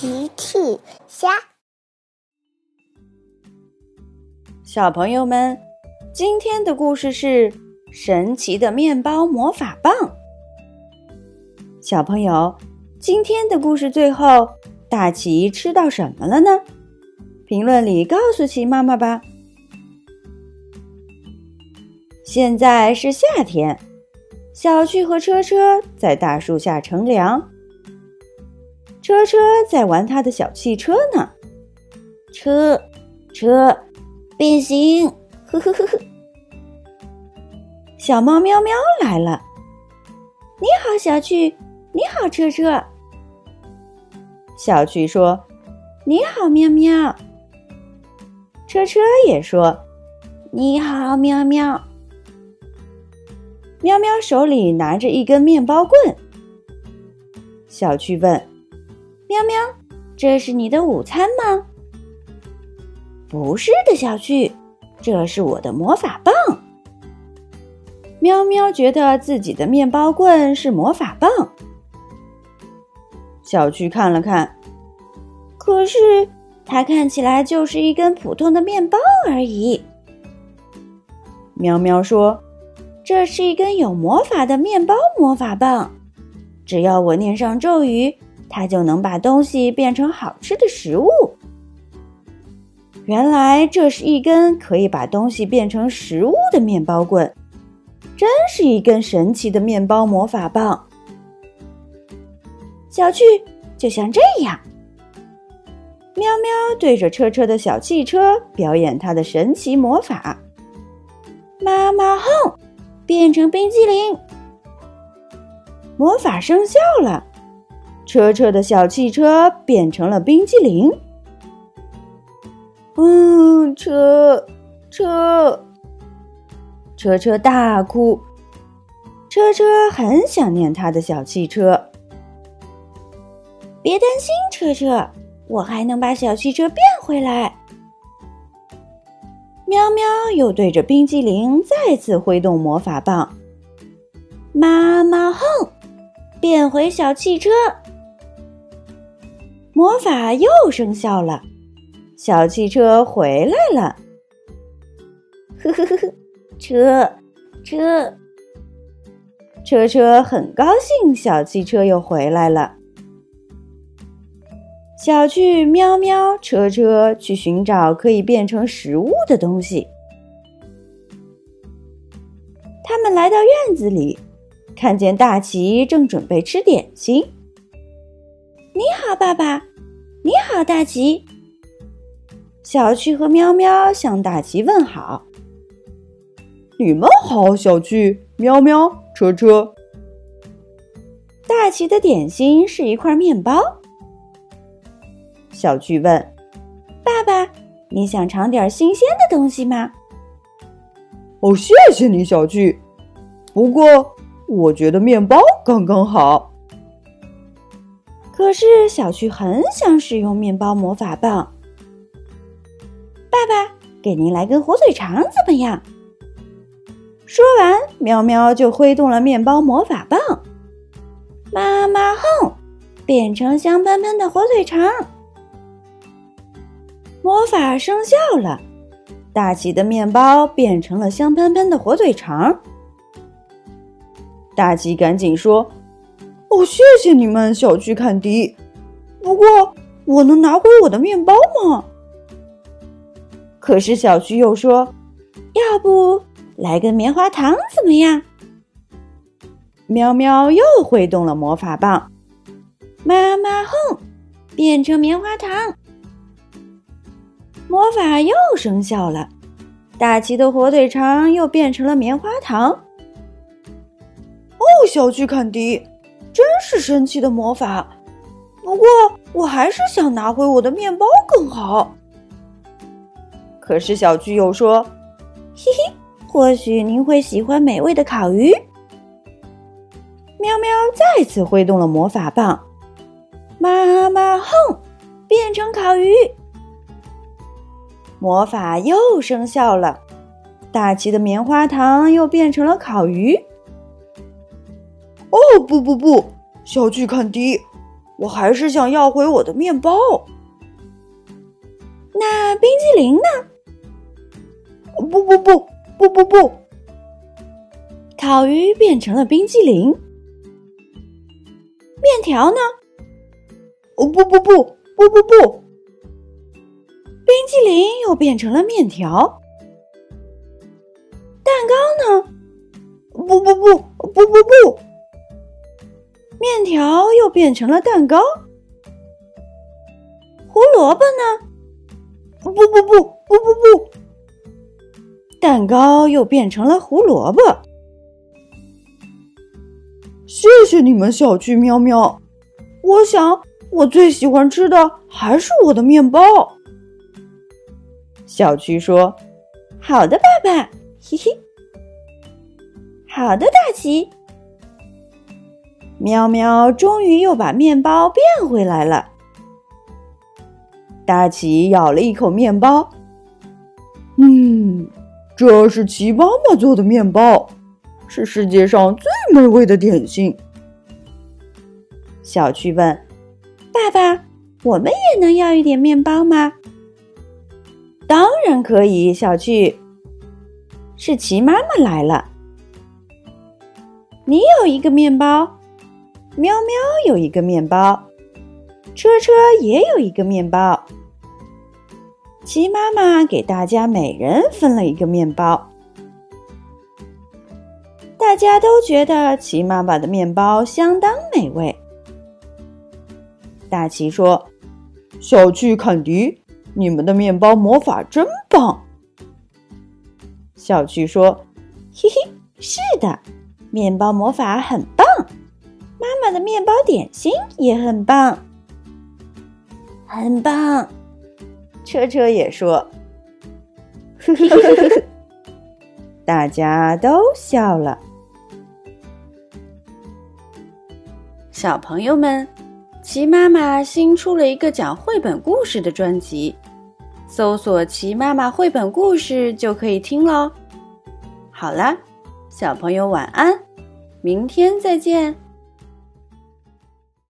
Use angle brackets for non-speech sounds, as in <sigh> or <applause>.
奇趣虾，小朋友们，今天的故事是神奇的面包魔法棒。小朋友，今天的故事最后，大奇吃到什么了呢？评论里告诉奇妈妈吧。现在是夏天，小趣和车车在大树下乘凉。车车在玩他的小汽车呢，车车变形，呵呵呵呵。小猫喵喵来了，你好，小趣，你好，车车。小趣说：“你好，喵喵。”车车也说：“你好，喵喵。”喵喵手里拿着一根面包棍，小趣问。喵喵，这是你的午餐吗？不是的，小趣，这是我的魔法棒。喵喵觉得自己的面包棍是魔法棒。小趣看了看，可是它看起来就是一根普通的面包而已。喵喵说：“这是一根有魔法的面包魔法棒，只要我念上咒语。”它就能把东西变成好吃的食物。原来这是一根可以把东西变成食物的面包棍，真是一根神奇的面包魔法棒。小趣就像这样，喵喵对着车车的小汽车表演它的神奇魔法。妈妈哼，变成冰激凌，魔法生效了。车车的小汽车变成了冰激凌。嗯，车车车车大哭。车车很想念他的小汽车。别担心，车车，我还能把小汽车变回来。喵喵又对着冰激凌再次挥动魔法棒。妈妈哼，变回小汽车。魔法又生效了，小汽车回来了。呵呵呵呵，车车车车很高兴，小汽车又回来了。小趣喵喵车车去寻找可以变成食物的东西。他们来到院子里，看见大奇正准备吃点心。你好，爸爸。你好，大吉。小趣和喵喵向大吉问好。你们好，小趣、喵喵、车车。大奇的点心是一块面包。小趣问：“爸爸，你想尝点新鲜的东西吗？”哦，谢谢你，小趣。不过，我觉得面包刚刚好。可是小趣很想使用面包魔法棒。爸爸，给您来根火腿肠怎么样？说完，喵喵就挥动了面包魔法棒。妈妈哼，变成香喷喷的火腿肠。魔法生效了，大吉的面包变成了香喷喷的火腿肠。大吉赶紧说。哦，谢谢你们，小区、坎迪。不过，我能拿回我的面包吗？可是小区又说：“要不来根棉花糖怎么样？”喵喵又挥动了魔法棒，妈妈哼，变成棉花糖。魔法又生效了，大奇的火腿肠又变成了棉花糖。哦，小趣、坎迪。真是神奇的魔法，不过我还是想拿回我的面包更好。可是小巨又说：“嘿嘿，或许您会喜欢美味的烤鱼。”喵喵再次挥动了魔法棒，妈妈哼，变成烤鱼。魔法又生效了，大奇的棉花糖又变成了烤鱼。哦不不不，小巨坎迪，我还是想要回我的面包。那冰激凌呢？不不不不不不！烤鱼变成了冰激凌。面条呢？哦不不不不不不！冰激凌又变成了面条。蛋糕呢？不不不不不不！面条又变成了蛋糕。胡萝卜呢？不不不不不不！蛋糕又变成了胡萝卜。谢谢你们，小趣喵喵。我想，我最喜欢吃的还是我的面包。小趣说：“好的，爸爸。”嘿嘿。好的，大奇。喵喵终于又把面包变回来了。大奇咬了一口面包，嗯，这是奇妈妈做的面包，是世界上最美味的点心。小趣问：“爸爸，我们也能要一点面包吗？”“当然可以。”小趣，是奇妈妈来了。你有一个面包，喵喵有一个面包，车车也有一个面包。齐妈妈给大家每人分了一个面包，大家都觉得齐妈妈的面包相当美味。大齐说：“小趣、坎迪，你们的面包魔法真棒。”小趣说：“ <laughs> 嘿嘿，是的，面包魔法很棒，妈妈的面包点心也很棒，很棒。”车车也说：“ <laughs> 大家都笑了。”小朋友们，齐妈妈新出了一个讲绘本故事的专辑，搜索“齐妈妈绘本故事”就可以听喽。好啦，小朋友晚安，明天再见。